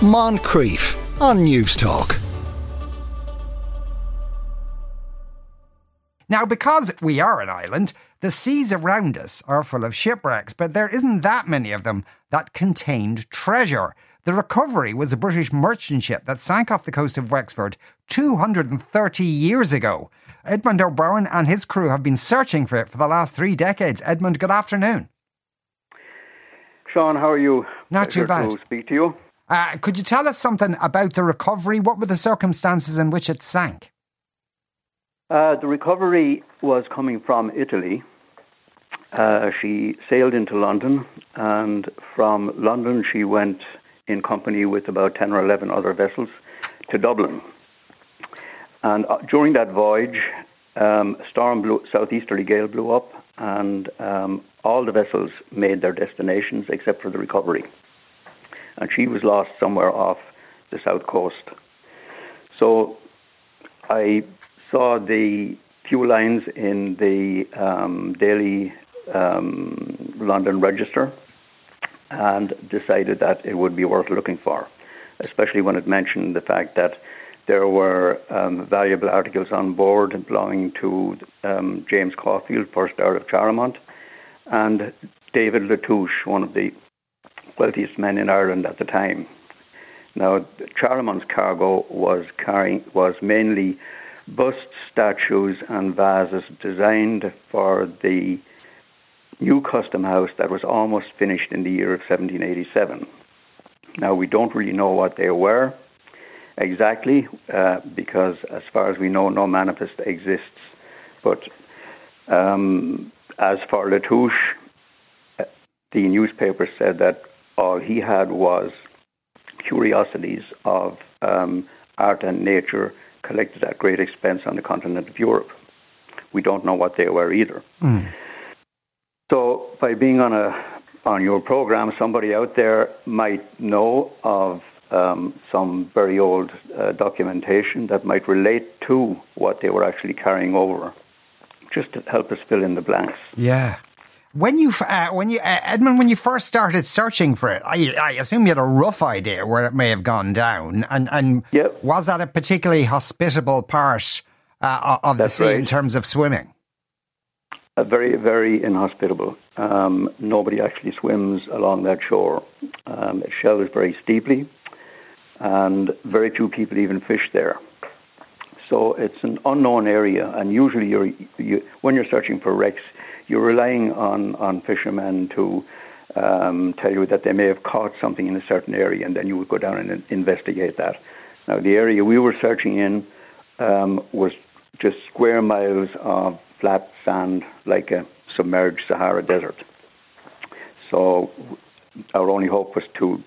Moncrieff on Newstalk. Now, because we are an island, the seas around us are full of shipwrecks, but there isn't that many of them that contained treasure. The Recovery was a British merchant ship that sank off the coast of Wexford 230 years ago. Edmond O'Byrne and his crew have been searching for it for the last three decades. Edmond, good afternoon. Sean, how are you? Not too bad. To speak to you. Uh, could you tell us something about the recovery? What were the circumstances in which it sank? Uh, the recovery was coming from Italy. Uh, she sailed into London, and from London she went in company with about 10 or 11 other vessels to Dublin. And uh, during that voyage, um, storm blew, southeasterly gale blew up, and um, all the vessels made their destinations except for the recovery. And she was lost somewhere off the south coast. So I saw the few lines in the um, daily um, London Register and decided that it would be worth looking for, especially when it mentioned the fact that there were um, valuable articles on board belonging to um, James Caulfield, first Earl of Charlemont, and David Latouche, one of the wealthiest men in Ireland at the time. Now, Charlemont's cargo was carrying was mainly busts, statues, and vases designed for the new custom house that was almost finished in the year of 1787. Now, we don't really know what they were exactly uh, because, as far as we know, no manifest exists. But um, as for Latouche, uh, the newspaper said that all he had was curiosities of um, art and nature collected at great expense on the continent of Europe. We don't know what they were either. So, by being on a on your program, somebody out there might know of um, some very old uh, documentation that might relate to what they were actually carrying over, just to help us fill in the blanks. Yeah. When you, uh, when you, uh, Edmond, when you first started searching for it, I, I assume you had a rough idea where it may have gone down, and and Yep. was that a particularly hospitable part uh, of the That's sea in terms of swimming? Very, very inhospitable. Um, nobody actually swims along that shore. Um, it shelves very steeply, and very few people even fish there. So it's an unknown area, and usually you're, you, when you're searching for wrecks, you're relying on, on fishermen to um, tell you that they may have caught something in a certain area, and then you would go down and investigate that. Now, the area we were searching in um, was just square miles of flat sand, like a submerged Sahara desert. So, our only hope was to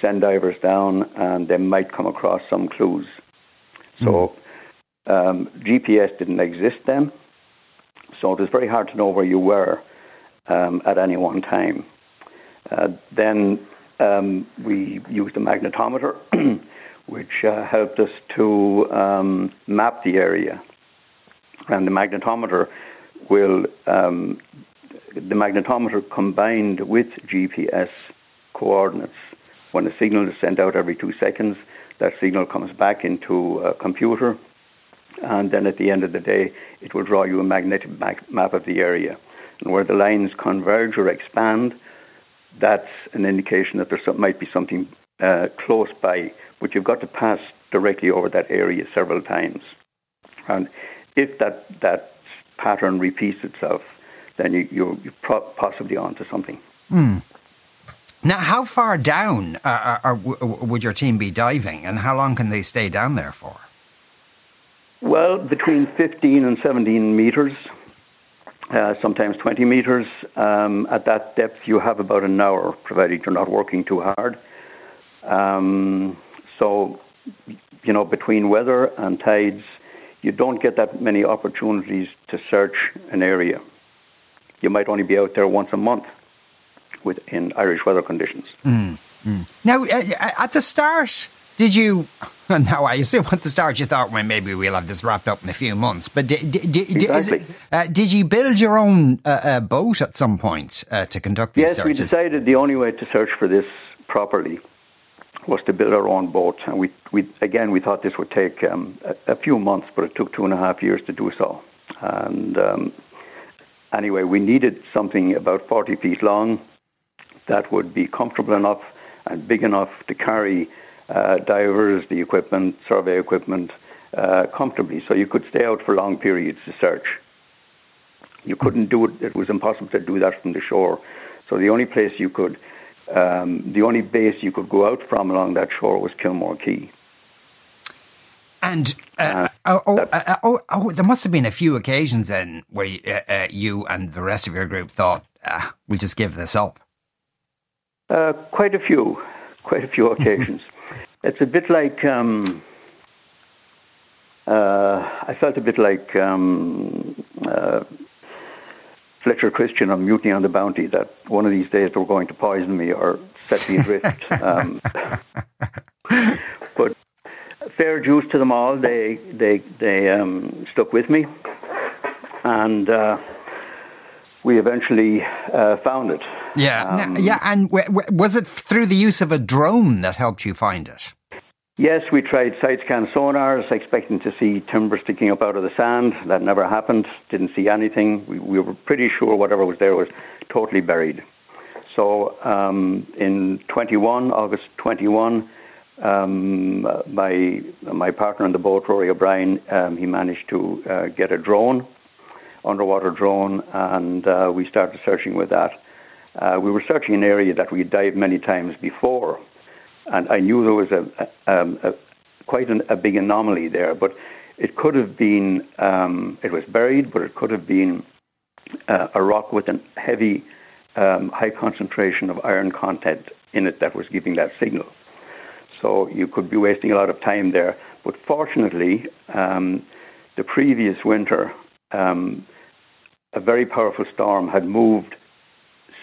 send divers down, and they might come across some clues. So, um, GPS didn't exist then, so it was very hard to know where you were um, at any one time. Uh, then um, we used a magnetometer, which uh, helped us to um, map the area. And the magnetometer will, um, the magnetometer combined with GPS coordinates. When a signal is sent out every two seconds, that signal comes back into a computer, and then at the end of the day, it will draw you a magnetic ma- map of the area. And where the lines converge or expand, that's an indication that there might be something uh, close by, but you've got to pass directly over that area several times. And if that, that pattern repeats itself, then you, you're, possibly onto something. Now, how far down uh, uh, uh, w- would your team be diving, and how long can they stay down there for? Well, between 15 and 17 meters, uh, sometimes 20 meters. Um, at that depth, you have about an hour, provided you're not working too hard. Um, so, you know, between weather and tides, you don't get that many opportunities to search an area. You might only be out there once a month with in Irish weather conditions. Now, uh, at the start, did you? Now, I assume at the start you thought, well, maybe we'll have this wrapped up in a few months. But did, did, did, is it- uh, did you build your own uh, uh, boat at some point uh, to conduct these Yes, we decided the only way to search for this properly was to build our own boat, and we, we again we thought this would take um, a, a, few months, but it took two and a half years to do so. And um, anyway, we needed something about 40 feet long that would be comfortable enough and big enough to carry uh, divers, the equipment, survey equipment, uh, comfortably, so you could stay out for long periods to search. You couldn't do it; it was impossible to do that from the shore. So the only place you could um, the only base you could go out from along that shore was Kilmore Quay. And uh, uh, oh, uh, uh, oh, oh, there must have been a few occasions then where you, uh, uh, you and the rest of your group thought, ah, we'll just give this up. quite a few, quite a few occasions. It's a bit like um, I felt a bit like um, Fletcher Christian on Mutiny on the Bounty that one of these days they were going to poison me or set me adrift. um, but fair dues to them all. They they they um, stuck with me, and uh, we eventually uh, found it. Yeah, um, yeah. And w- w- was it through the use of a drone that helped you find it? Yes, we tried side scan sonars, expecting to see timber sticking up out of the sand. That never happened. Didn't see anything. We, we were pretty sure whatever was there was totally buried. So um, in 21, August 21, um, my my partner on the boat, Rory O'Brien, um, he managed to uh, get a drone, underwater drone, and uh, we started searching with that. Uh, we were searching an area that we had dived many times before and I knew there was a, a, um, a quite an, a big anomaly there, but it could have been um, it was buried, but it could have been uh, a rock with a heavy, um, high concentration of iron content in it that was giving that signal. So you could be wasting a lot of time there. But fortunately, um, the previous winter, um, a very powerful storm had moved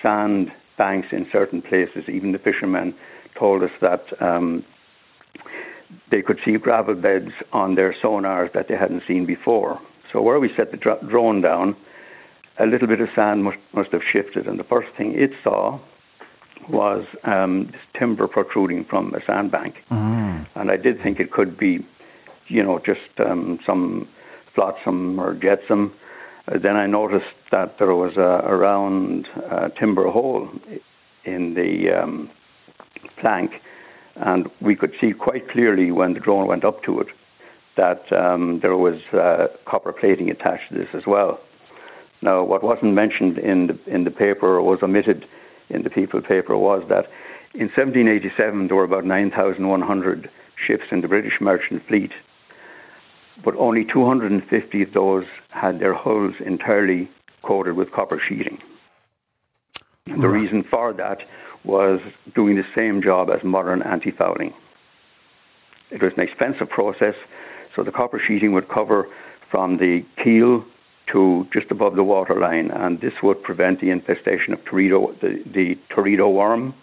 sand banks in certain places. Even the fishermen told us that um, they could see gravel beds on their sonars that they hadn't seen before. So where we set the dr- drone down, a little bit of sand must, must have shifted, and the first thing it saw was um, this timber protruding from a sandbank. Mm. And I did think it could be, you know, just um, some flotsam or jetsam. Uh, then I noticed that there was a, a round uh, timber hole in the um, plank, and we could see quite clearly when the drone went up to it that um, there was uh, copper plating attached to this as well. Now, what wasn't mentioned in the in the paper or was omitted in the People paper was that in 1787 there were about 9,100 ships in the British merchant fleet, but only 250 of those had their hulls entirely coated with copper sheeting. And the reason for that was doing the same job as modern anti fouling. It was an expensive process, so the copper sheeting would cover from the keel to just above the waterline, and this would prevent the infestation of teredo, the, the teredo worm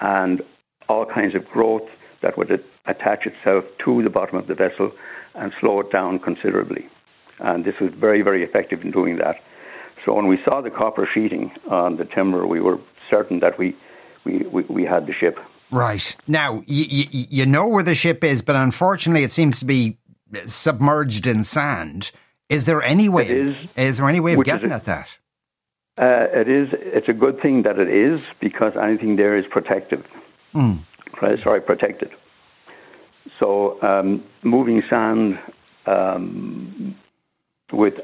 and all kinds of growth that would attach itself to the bottom of the vessel and slow it down considerably. And this was very, very effective in doing that. So when we saw the copper sheeting on the timber, we were certain that we, we, we, we had the ship. Right. Now, you, you, you know where the ship is, but unfortunately it seems to be submerged in sand. Is there any way? Is, is there any way of getting at that? Uh, it is. It's a good thing that it is because anything there is protective. Mm. Sorry, protected. So um, moving sand um, with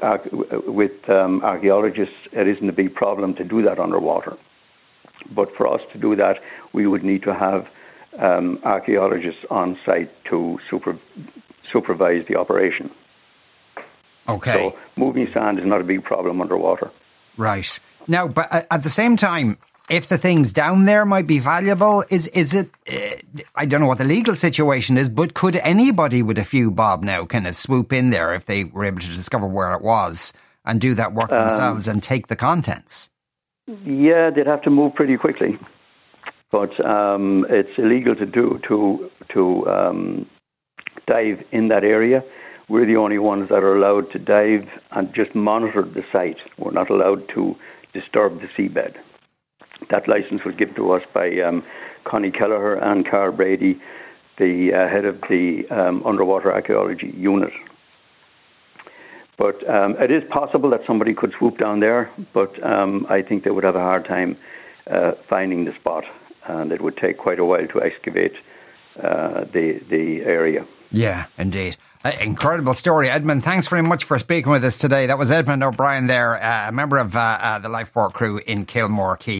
with um, archaeologists, it isn't a big problem to do that underwater. But for us to do that, we would need to have um, archaeologists on site to super, supervise the operation. Okay. So moving sand is not a big problem underwater. Right. Now, but at the same time, if the things down there might be valuable, is is it? Uh, I don't know what the legal situation is, but could anybody with a few bob now kind of swoop in there if they were able to discover where it was and do that work um, themselves and take the contents? Yeah, they'd have to move pretty quickly, but um, it's illegal to do to to um, dive in that area. We're the only ones that are allowed to dive and just monitor the site. We're not allowed to disturb the seabed. That license was given to us by um, Connie Kelleher and Karl Brady, the uh, head of the um, underwater archaeology unit. But um, it is possible that somebody could swoop down there, but um, I think they would have a hard time uh, finding the spot, and it would take quite a while to excavate uh, the the area. Yeah, indeed. Uh, incredible story, Edmond. Thanks very much for speaking with us today. That was Edmond O'Brien there, uh, a member of uh, uh, the lifeboat crew in Kilmore Quay.